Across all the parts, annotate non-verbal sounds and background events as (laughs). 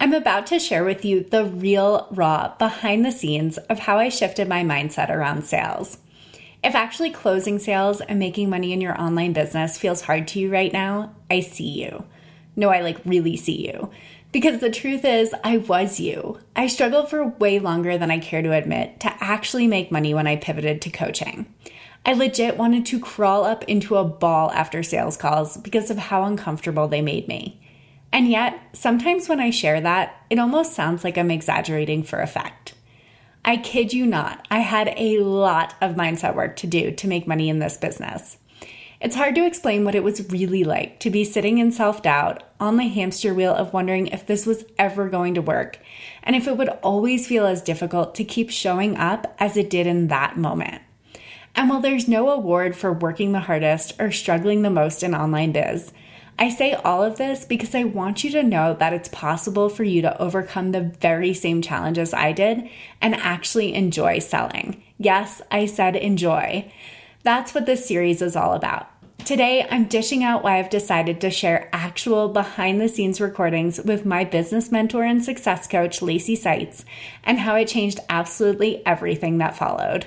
I'm about to share with you the real, raw, behind the scenes of how I shifted my mindset around sales. If actually closing sales and making money in your online business feels hard to you right now, I see you. No, I like really see you. Because the truth is, I was you. I struggled for way longer than I care to admit to actually make money when I pivoted to coaching. I legit wanted to crawl up into a ball after sales calls because of how uncomfortable they made me. And yet, sometimes when I share that, it almost sounds like I'm exaggerating for effect. I kid you not, I had a lot of mindset work to do to make money in this business. It's hard to explain what it was really like to be sitting in self doubt on the hamster wheel of wondering if this was ever going to work and if it would always feel as difficult to keep showing up as it did in that moment. And while there's no award for working the hardest or struggling the most in online biz, I say all of this because I want you to know that it's possible for you to overcome the very same challenges I did and actually enjoy selling. Yes, I said enjoy. That's what this series is all about. Today, I'm dishing out why I've decided to share actual behind the scenes recordings with my business mentor and success coach, Lacey Seitz, and how it changed absolutely everything that followed.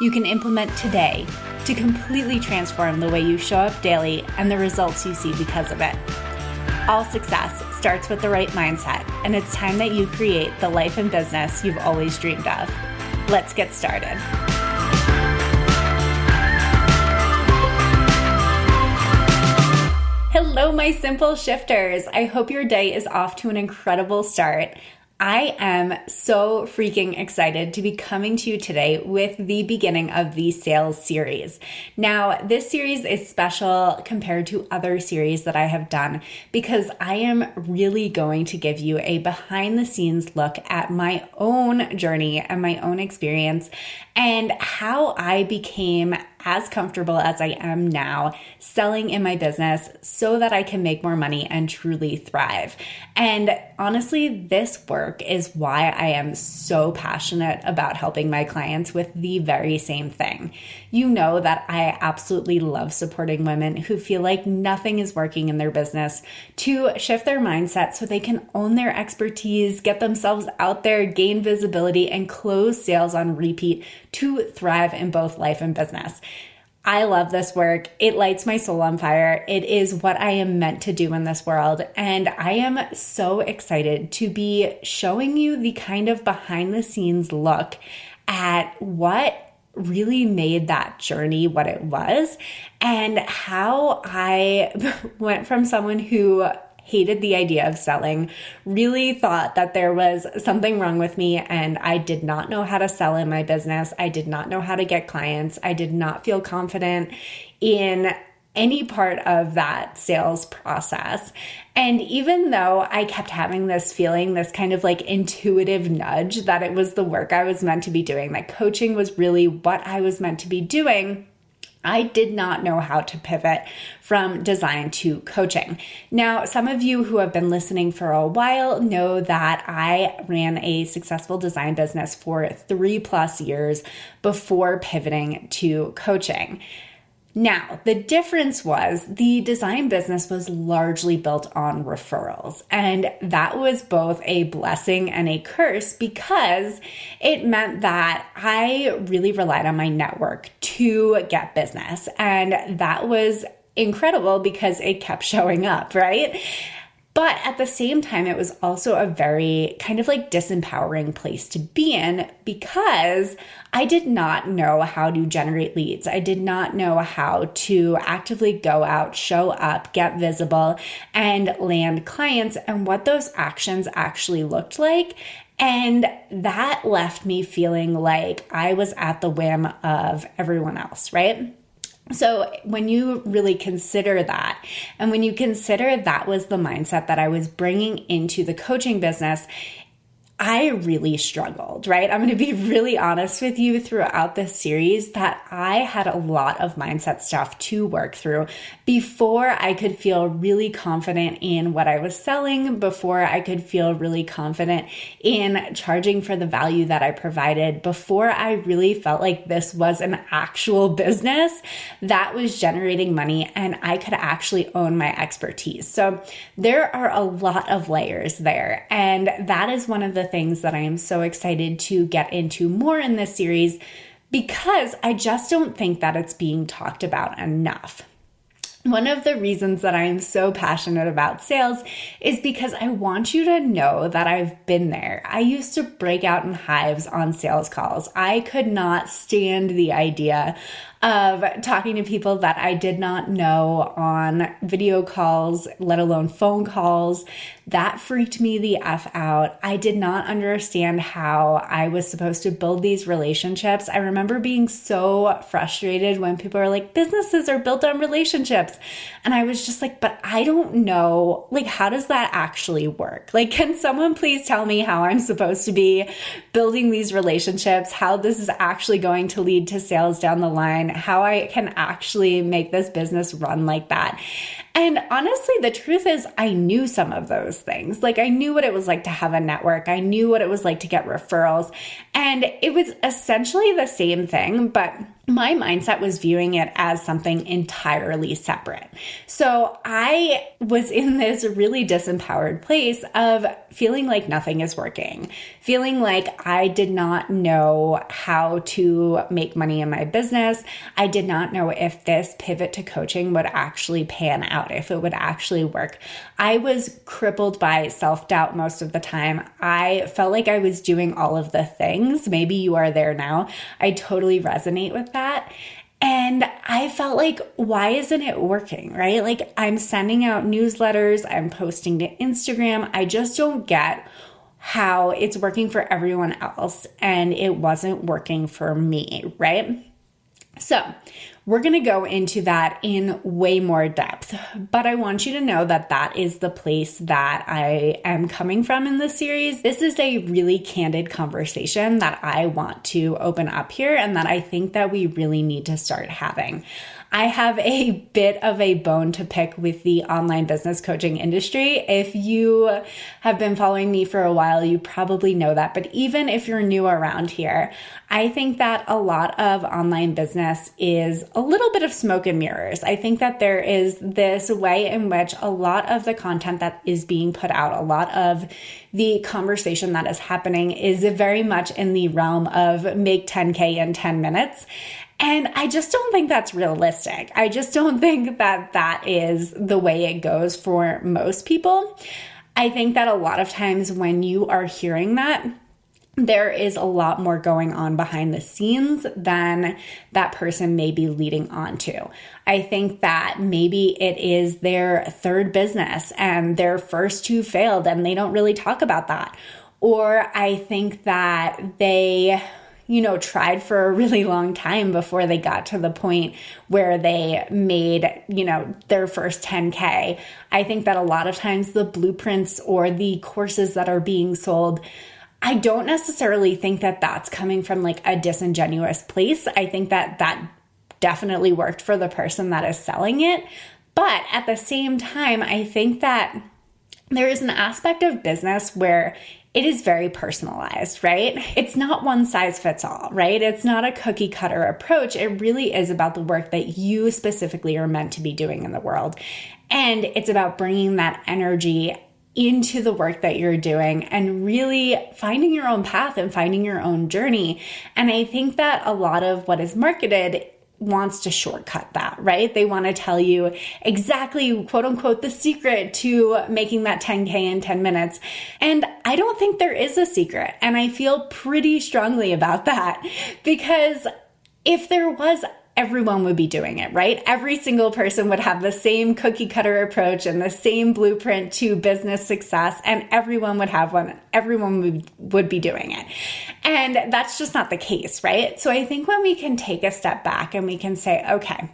you can implement today to completely transform the way you show up daily and the results you see because of it. All success starts with the right mindset, and it's time that you create the life and business you've always dreamed of. Let's get started. Hello, my simple shifters. I hope your day is off to an incredible start. I am so freaking excited to be coming to you today with the beginning of the sales series. Now, this series is special compared to other series that I have done because I am really going to give you a behind the scenes look at my own journey and my own experience and how I became as comfortable as I am now selling in my business so that I can make more money and truly thrive. And honestly, this work is why I am so passionate about helping my clients with the very same thing. You know that I absolutely love supporting women who feel like nothing is working in their business to shift their mindset so they can own their expertise, get themselves out there, gain visibility, and close sales on repeat to thrive in both life and business. I love this work. It lights my soul on fire. It is what I am meant to do in this world. And I am so excited to be showing you the kind of behind the scenes look at what really made that journey what it was and how I (laughs) went from someone who hated the idea of selling, really thought that there was something wrong with me, and I did not know how to sell in my business. I did not know how to get clients. I did not feel confident in any part of that sales process. And even though I kept having this feeling, this kind of like intuitive nudge that it was the work I was meant to be doing, that coaching was really what I was meant to be doing I did not know how to pivot from design to coaching. Now, some of you who have been listening for a while know that I ran a successful design business for three plus years before pivoting to coaching. Now, the difference was the design business was largely built on referrals, and that was both a blessing and a curse because it meant that I really relied on my network to get business, and that was incredible because it kept (laughs) showing up, right? But at the same time, it was also a very kind of like disempowering place to be in because I did not know how to generate leads. I did not know how to actively go out, show up, get visible, and land clients and what those actions actually looked like. And that left me feeling like I was at the whim of everyone else, right? So, when you really consider that, and when you consider that was the mindset that I was bringing into the coaching business, I really struggled, right? I'm going to be really honest with you throughout this series that I had a lot of mindset stuff to work through before I could feel really confident in what I was selling, before I could feel really confident in charging for the value that I provided, before I really felt like this was an actual business that was generating money and I could actually own my expertise. So there are a lot of layers there. And that is one of the things that I am so excited to get into more in this series because I just don't think that it's being talked about enough. One of the reasons that I am so passionate about sales is because I want you to know that I've been there. I used to break out in hives on sales calls. I could not stand the idea of talking to people that I did not know on video calls, let alone phone calls. That freaked me the F out. I did not understand how I was supposed to build these relationships. I remember being so frustrated when people are like, businesses are built on relationships. And I was just like, but I don't know, like, how does that actually work? Like, can someone please tell me how I'm supposed to be building these relationships, how this is actually going to lead to sales down the line? How I can actually make this business run like that. And honestly, the truth is, I knew some of those things. Like, I knew what it was like to have a network, I knew what it was like to get referrals. And it was essentially the same thing, but my mindset was viewing it as something entirely separate. So I was in this really disempowered place of feeling like nothing is working, feeling like I did not know how to make money in my business. I did not know if this pivot to coaching would actually pan out, if it would actually work. I was crippled by self doubt most of the time. I felt like I was doing all of the things. Maybe you are there now. I totally resonate with that. And I felt like, why isn't it working? Right? Like, I'm sending out newsletters, I'm posting to Instagram. I just don't get how it's working for everyone else and it wasn't working for me, right? So, we're going to go into that in way more depth, but I want you to know that that is the place that I am coming from in this series. This is a really candid conversation that I want to open up here and that I think that we really need to start having. I have a bit of a bone to pick with the online business coaching industry. If you have been following me for a while, you probably know that. But even if you're new around here, I think that a lot of online business is a little bit of smoke and mirrors. I think that there is this way in which a lot of the content that is being put out, a lot of the conversation that is happening is very much in the realm of make 10K in 10 minutes. And I just don't think that's realistic. I just don't (laughs) think that that is the way it goes for most people. I think that a lot of times when you are hearing that, there is a lot more going on behind the scenes than that person may be leading on to. I think that maybe it is their third business and their first two failed and they don't really talk about that. Or I think that they you know, tried for a really long time before they got to the point where they made, you know, their first 10K. I think that a lot of times the blueprints or the courses that are being sold, I don't necessarily think that that's coming from like a disingenuous place. I think that that definitely worked for the person that is selling it. But at the same time, I think that there is an aspect of business where it is very personalized, right? It's not one size fits all, right? It's not a cookie cutter approach. It really is about the work that you specifically are meant to be doing in the world. And it's about bringing that energy into the work that you're doing and really finding your own path and finding your own journey. And I think that a lot of what is marketed wants to shortcut that, right? They want to tell you exactly, quote unquote, the secret to making that 10K in 10 minutes. And I don't think there is a secret. And I feel pretty strongly about that because if there was, everyone would be doing it, right? Every single person would have the same cookie cutter approach and the same blueprint to business success, and everyone would have one. Everyone would, would be doing it. And that's just not the case, right? So I think when we can take a step back and we can say, okay,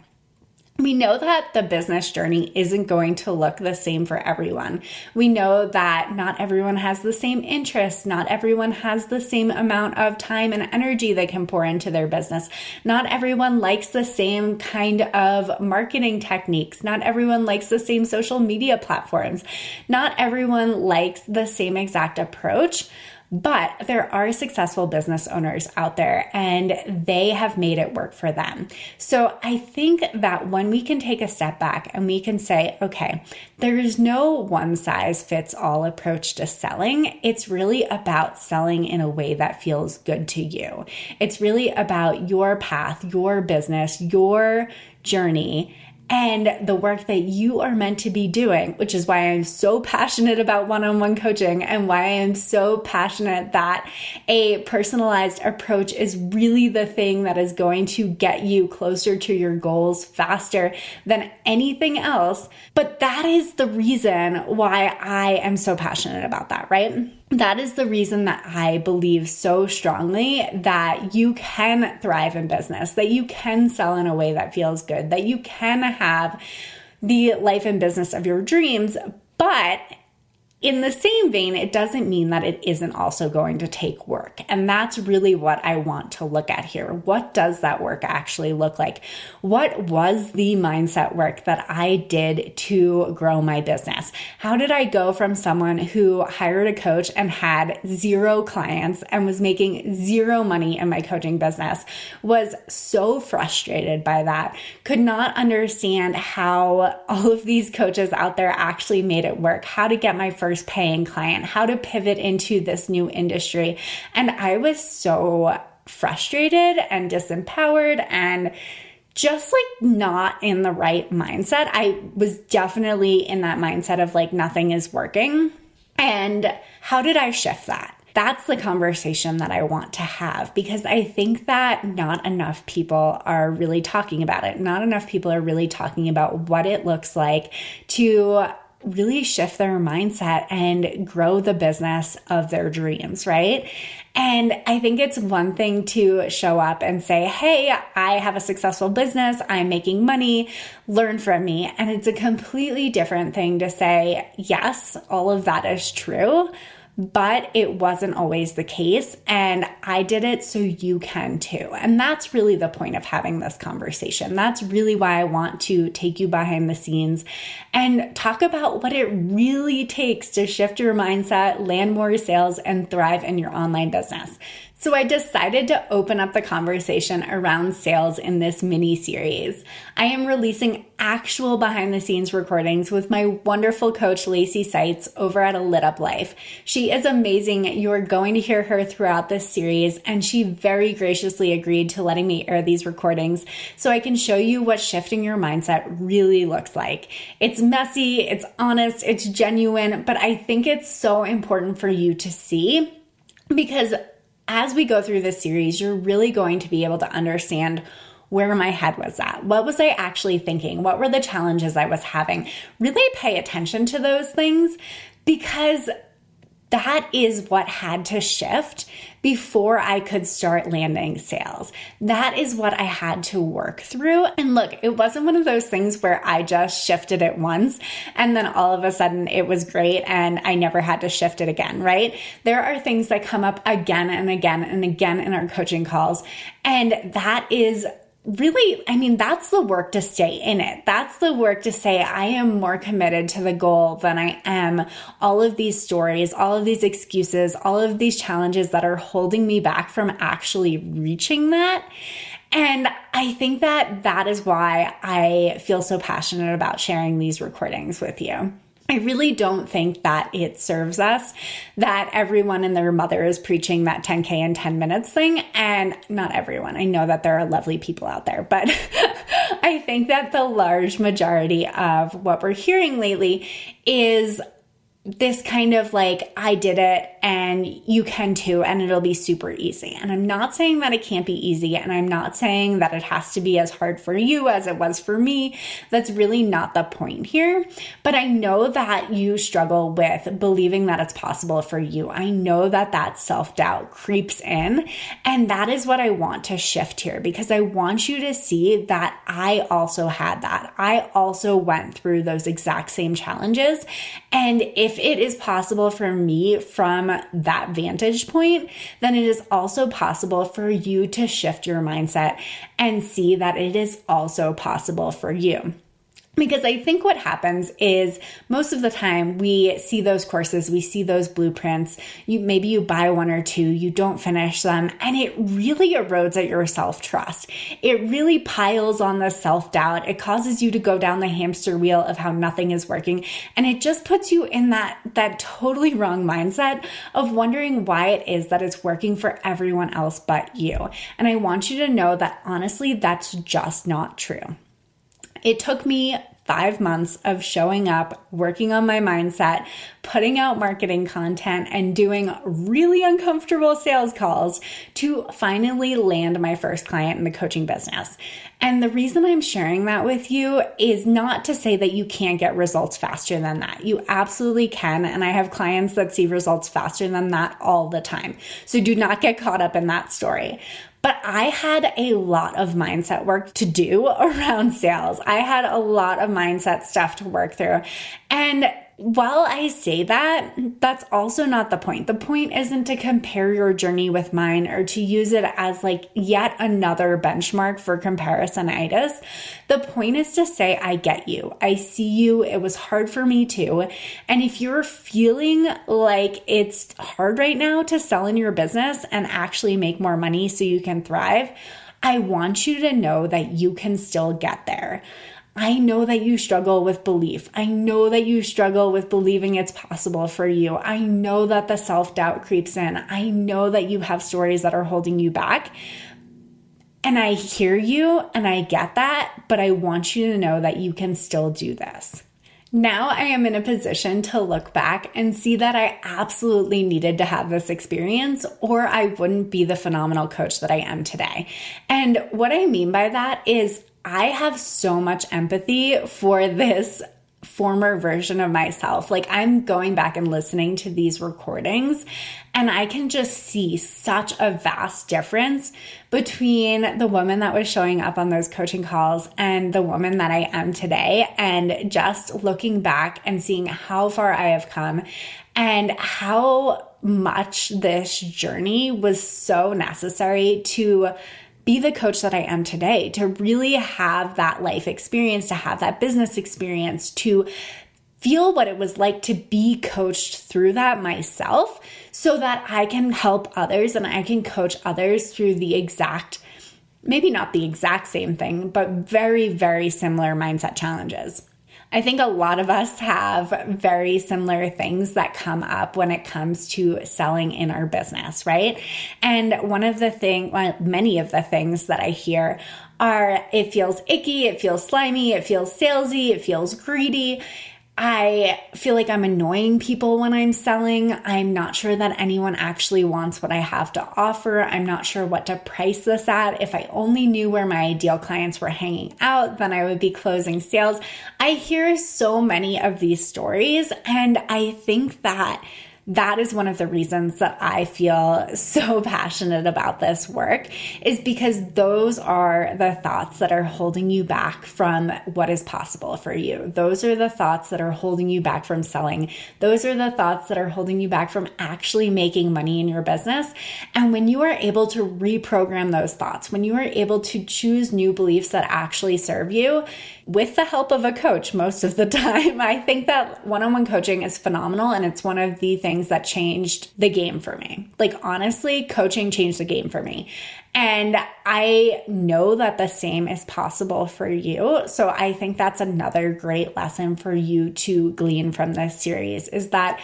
we know that the business journey isn't going to look the same for everyone. We know that not everyone has the same interests. Not everyone has the same amount of time and energy they can pour into their business. Not everyone likes the same kind of marketing techniques. Not everyone likes the same social media platforms. Not everyone likes the same exact approach. But there are successful business owners out there and they have made it work for them. So I think that when we can take a step back and we can say, okay, there is no one size fits all approach to selling. It's really about selling in a way that feels good to you. It's really about your path, your business, your journey and the work that you are meant to be doing, which is why I'm so passionate about one on one coaching and why I am so passionate that a personalized approach is really the thing that is going to get you closer to your goals faster than anything else. But that is the reason why I am so passionate about that, right? That is the reason that I believe so strongly that you can thrive in business, that you can sell in a way that feels good, that you can have the life and business of your dreams. But in the same vein, it doesn't mean that it isn't also going to take work. And that's really what I want to look at here. What does that work actually look like? What was the mindset work that I did to grow my business? How did I go from someone who hired a coach and had zero clients and was making zero money in my coaching business? Was so frustrated by that, could not understand how all of these coaches out there actually made it work, how to get my first first paying client, how to pivot into this new industry. And I was so frustrated and disempowered and just like not in the right mindset. I was definitely in that mindset of like nothing is working. And how did I shift that? That's the conversation that I want to have because I think that not enough people are really talking about it. Not enough people are really talking about what it looks like to really shift their mindset and grow the business of their dreams, right? And I think it's one thing to show up and say, Hey, I have a successful business. I'm making money. Learn from me. And it's a completely different thing to say, yes, all of that is true but it wasn't always the case. And I did it so you can too. And that's really the point of having this conversation. That's really why I want to take you behind the scenes and talk about what it really takes to shift your mindset, land more sales, and thrive in your online business. So I decided to open up the conversation around sales in this mini series. I am releasing actual behind the scenes recordings with my wonderful coach, Lacey Seitz, over at A Lit Up Life. She is amazing. You're going to hear her throughout this series, and she very graciously agreed to letting me air these recordings so I can show you what shifting your mindset really looks like. It's messy, it's honest, it's genuine, but I think it's so important for you to see because as we go through this series, you're really going to be able to understand where my head was at. What was I actually thinking? What were the challenges I was having? Really pay attention to those things because that is what had to shift before I could start landing sales. That is what I had to work through. And look, it wasn't one of those things where I just shifted it once and then all of a sudden it was great and I never had to shift it again, right? There are things that come up again and again and again in our coaching calls. And that is really, I mean, that's the work to stay in it. That's the work to say, I am more committed to the goal than I am all of these stories, all of these excuses, all of these challenges that are holding me back from actually reaching that. And I think that that is why I feel so passionate about sharing these recordings with you. I really don't think that it serves us that everyone and their mother is preaching that 10K in 10 minutes thing. And not everyone. I know that there are lovely people out there, but (laughs) I think that the large majority of what we're hearing lately is this kind of like, I did it and you can too, and it'll be super easy. And I'm not saying that it can't be easy, and I'm not saying that it has to be as hard for you as it was for me. That's really not the point here. But I know that you struggle with believing that it's possible for you. I know that that self doubt creeps in, and that is what I want to shift here because I want you to see that I also had that. I also went through those exact same challenges. And if it is possible for me from that vantage point, then it is also possible for you to shift your mindset and see that it is also possible for you. Because I think what happens is most of the time we see those courses, we see those blueprints. You maybe you buy one or two, you don't finish them, and it really erodes at your self-trust. It really piles on the self-doubt. It causes you to go down the hamster wheel of how nothing is working, and it just puts you in that that totally wrong mindset of wondering why it is that it's working for everyone else but you. And I want you to know that honestly that's just not true. It took me five months of showing up, working on my mindset, putting out marketing content, and doing really uncomfortable sales calls to finally land my first client in the coaching business. And the reason I'm sharing that with you is not to say that you can't get results faster than that. You absolutely can. And I have clients that see results faster than that all the time. So do not get caught up in that story. But I had a lot of mindset work to do (laughs) around sales. I had a lot of mindset stuff to work through. And while I say that, that's also not the point. The point isn't to compare your journey with mine or to use it as like yet another benchmark for comparisonitis. The point is to say, I get you. I see you. It was hard for me too. And if you're feeling like it's hard right now to sell in your business and actually make more money so you can thrive, I want you to know that you can still get there. I know that you struggle with belief. I know that you struggle with believing it's possible for you. I know that the self doubt creeps in. I know that you have stories that are holding you back. And I hear you and I get that, but I want you to know that you can still do this. Now I am in a position to look back and see that I absolutely needed to have this experience or I wouldn't be the phenomenal coach that I am today. And what I mean by that is I have so much empathy for this former version of myself. Like I'm going back and listening to these recordings and I can just see such a vast difference between the woman that was showing up on those coaching calls and the woman that I am today. And just looking back and seeing how far I have come and how much this journey was so necessary to be the coach that I am today, to really have that life experience, to have that business experience, to feel what it was like to be coached through that myself so that I can help others and I can coach others through the exact, maybe not the exact same thing, but very, very similar mindset challenges. I think a lot of us have very similar things that come up when it comes to selling in our business, right? And one of the thing, well, many of the things that I hear are it feels icky, it feels slimy, it feels salesy, it feels greedy. I feel like I'm annoying people when I'm selling. I'm not sure that anyone actually wants what I have to offer. I'm not sure what to price this at. If I only knew where my ideal clients were hanging out, then I would be closing sales. I hear so many of these stories, and I think that that is one of the reasons that I feel so (laughs) passionate about this work is because those are the thoughts that are holding you back from what is possible for you. Those are the thoughts that are holding you back from selling. Those are the thoughts that are holding you back from actually making money in your business. And when you are able to reprogram those thoughts, when you are able to choose new beliefs that actually serve you, with the help of a coach most of the (laughs) time. I think that one on one coaching is phenomenal and it's one of the things that changed the game for me. Like, honestly, coaching changed the game for me. And I know that the same is possible for you. So I think that's another great lesson for you to glean from this series is that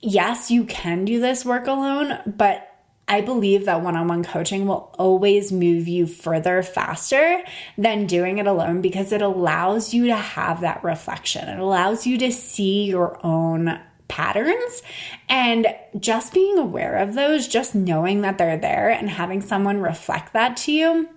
yes, you can do this work alone, but I believe that one on one coaching will always move you further faster than doing it alone because it allows you to have that reflection. It allows you to see your own patterns. And just being aware of those, just knowing that they're there and having someone reflect that to you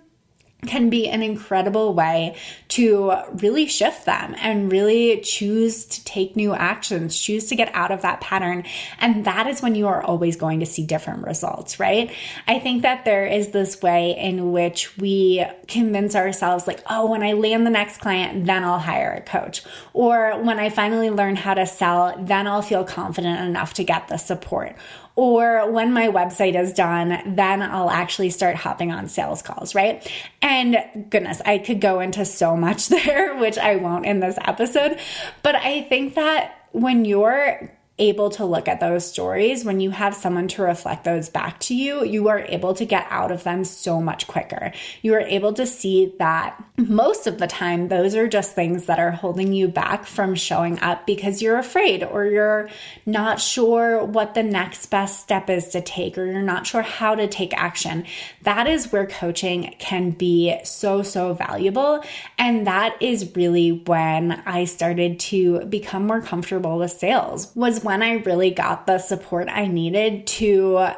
can be an incredible way to really shift them and really choose to take new actions, choose to get out of that pattern. And that is when you are always going to see different results, right? I think that there is this way in which we convince ourselves, like, oh, when I land the next client, then I'll hire a coach. Or when I finally learn how to sell, then I'll feel confident enough to get the support or when my website is done, then I'll actually start hopping on sales calls, right? And goodness, I could go into so much (laughs) there, which I won't in this episode. But I think that when you're able to look at those stories, when you have someone to reflect those back to you, you are able to get out of them so much quicker. You are able to see that most of the time, those are just things that are holding you back from showing up because you're afraid or you're not sure what the next best step is to take or you're not sure how to take action. That is where coaching can be so, so valuable. And that is really when I started to become more comfortable with sales was when I really got the support I needed to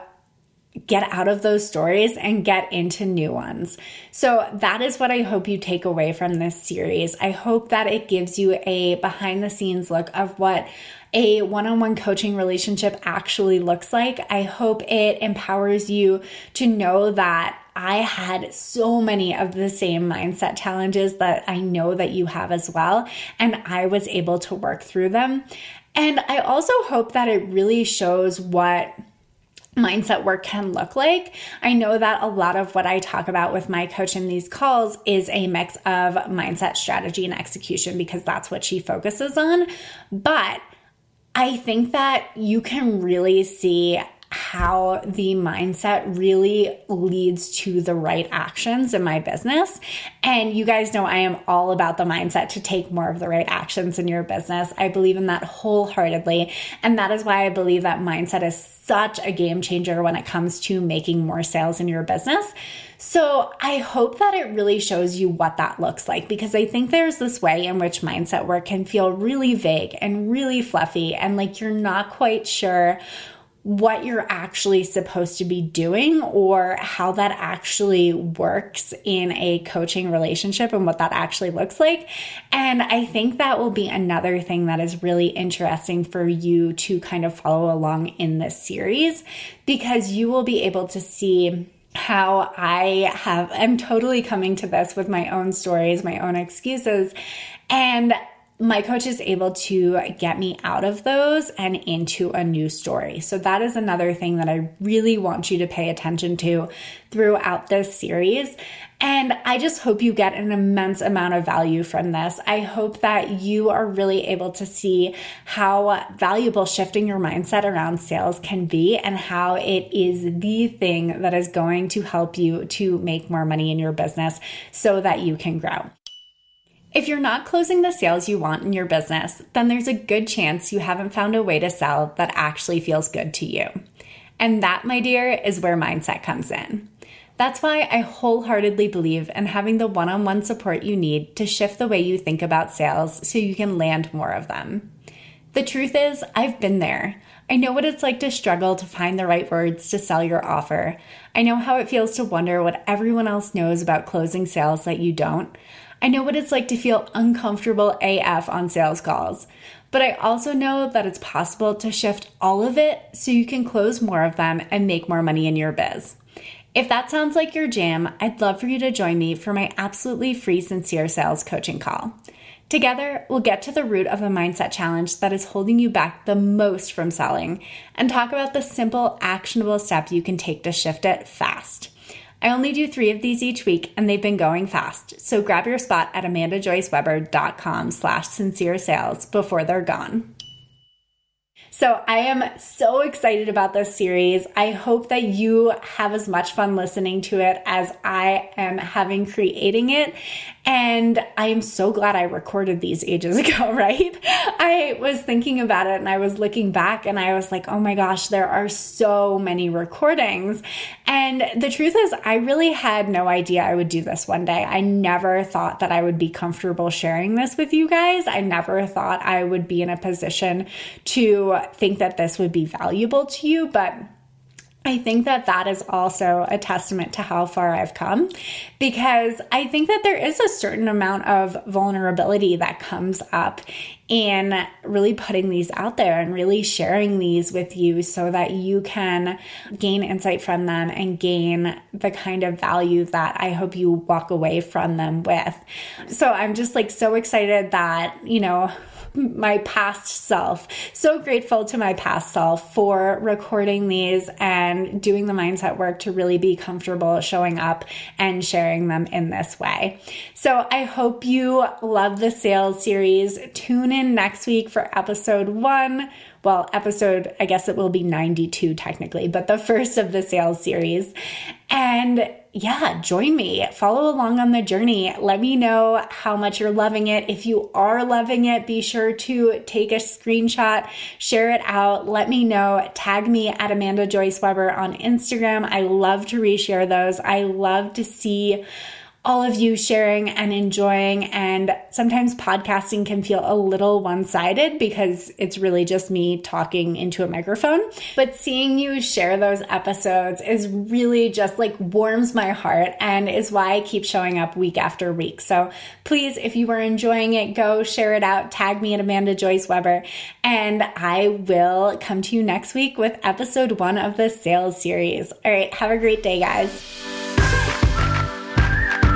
get out of those stories and get into new ones. So that is what I hope you take away from this series. I hope that it gives you a behind the scenes look of what a one on one coaching relationship actually looks like. I hope it empowers you to know that I had so many of the same mindset challenges that I know that you have as well. And I was able to work through them. And I also hope that it really shows what mindset work can look like. I know that a lot of what I talk about with my coach in these calls is a mix of mindset, strategy, and execution because that's what she focuses on. But I think that you can really see how the mindset really leads to the right actions in my business. And you guys know I am all about the mindset to take more of the right actions in your business. I believe in that wholeheartedly. And that is why I believe that mindset is such a game changer when it comes to making more sales in your business. So I hope that it really shows you what that looks like because I think there's this way in which mindset work can feel really vague and really fluffy and like you're not quite sure what you're actually supposed to be doing or how that actually works in a coaching relationship and what that actually looks like. And I think that will be another thing that is really interesting for you to kind of follow along in this series because you will be able to see how I have, I'm totally coming to this with my own stories, my own excuses. And my coach is able to get me out of those and into a new story. So, that is another thing that I really want you to pay attention to throughout this series. And I just hope you get an immense amount of value from this. I hope that you are really able to see how valuable shifting your mindset around sales can be and how it is the thing that is going to help you to make more money in your business so that you can grow. If you're not closing the sales you want in your business, then there's a good chance you haven't found a way to sell that actually feels good to you. And that, my dear, is where mindset comes in. That's why I wholeheartedly believe in having the one on one support you need to shift the way you think about sales so you can land more of them. The truth is, I've been there. I know what it's like to struggle to find the right words to sell your offer. I know how it feels to wonder what everyone else knows about closing sales that you don't. I know what it's like to feel uncomfortable AF on sales calls, but I also know that it's possible to shift all of it so you can close more of them and make more money in your biz. If that sounds like your jam, I'd love for you to join me for my absolutely free Sincere Sales coaching call. Together, we'll get to the root of the mindset challenge that is holding you back the most from selling and talk about the simple, actionable step you can take to shift it fast. I only do three of these each week and they've been going fast. So grab your spot at amandajoyceweber.com slash sincere sales before they're gone. So I am so excited about this series. I hope that you have as much fun listening to it as I am having creating it. And I am so glad I recorded these ages (laughs) ago, right? I was thinking about it and I was looking back and I was like, oh my gosh, there are so many recordings. And the truth is, I really had no idea I would do this one day. I never thought that I would be comfortable sharing this with you guys. I never thought I would be in a position to think that this would be valuable to you, but I think that that is also a testament to how far I've come because I think that there is a certain amount of vulnerability that comes up in really putting these out there and really sharing these with you so that you can gain insight from them and gain the kind of value that I hope you walk away from them with. So I'm just like so excited that, you know, my past self. So grateful to my past self for recording these and doing the mindset work to really be comfortable showing up and sharing them in this way. So I hope you love the sales series. Tune in next week for episode one well, episode, I guess it will be 92 technically, but the first of the sales series. And yeah, join me. Follow along on the journey. Let me know how much you're loving it. If you are loving it, be sure to take a screenshot, share it out. Let me know. Tag me at Amanda Joyce Weber on Instagram. I love to reshare those. I love to see all of you sharing and enjoying. And sometimes podcasting can feel a little one sided because it's really just me talking into a microphone. But seeing you share those episodes is really just like warms my heart and is why I keep showing up week after week. So please, if you are enjoying it, go share it out, tag me at Amanda Joyce Weber, and I will come to you next week with episode one of the sales series. All right, have a great day, guys.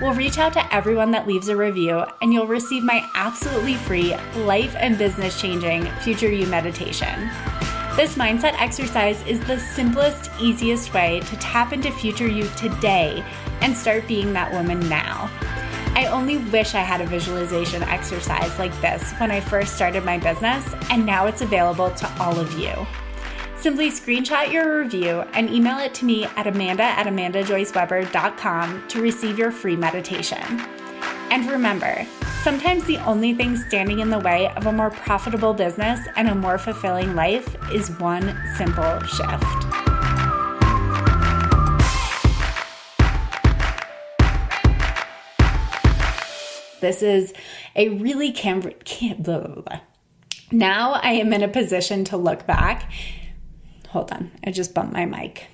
We'll reach out to everyone that leaves a review, and you'll receive my absolutely free life and business changing Future You meditation. This mindset exercise is the simplest, easiest way to tap into future you today and start being that woman now. I only wish I had a visualization exercise like this when I first started my business, and now it's available to all of you. Simply screenshot your review and email it to me at amanda at amandajoyceweber.com to receive your free meditation. And remember, sometimes the only thing standing in the way of a more profitable business and a more fulfilling life is one simple shift. This is a really cam-. Now I am in a position to look back Hold on, I just bumped my mic.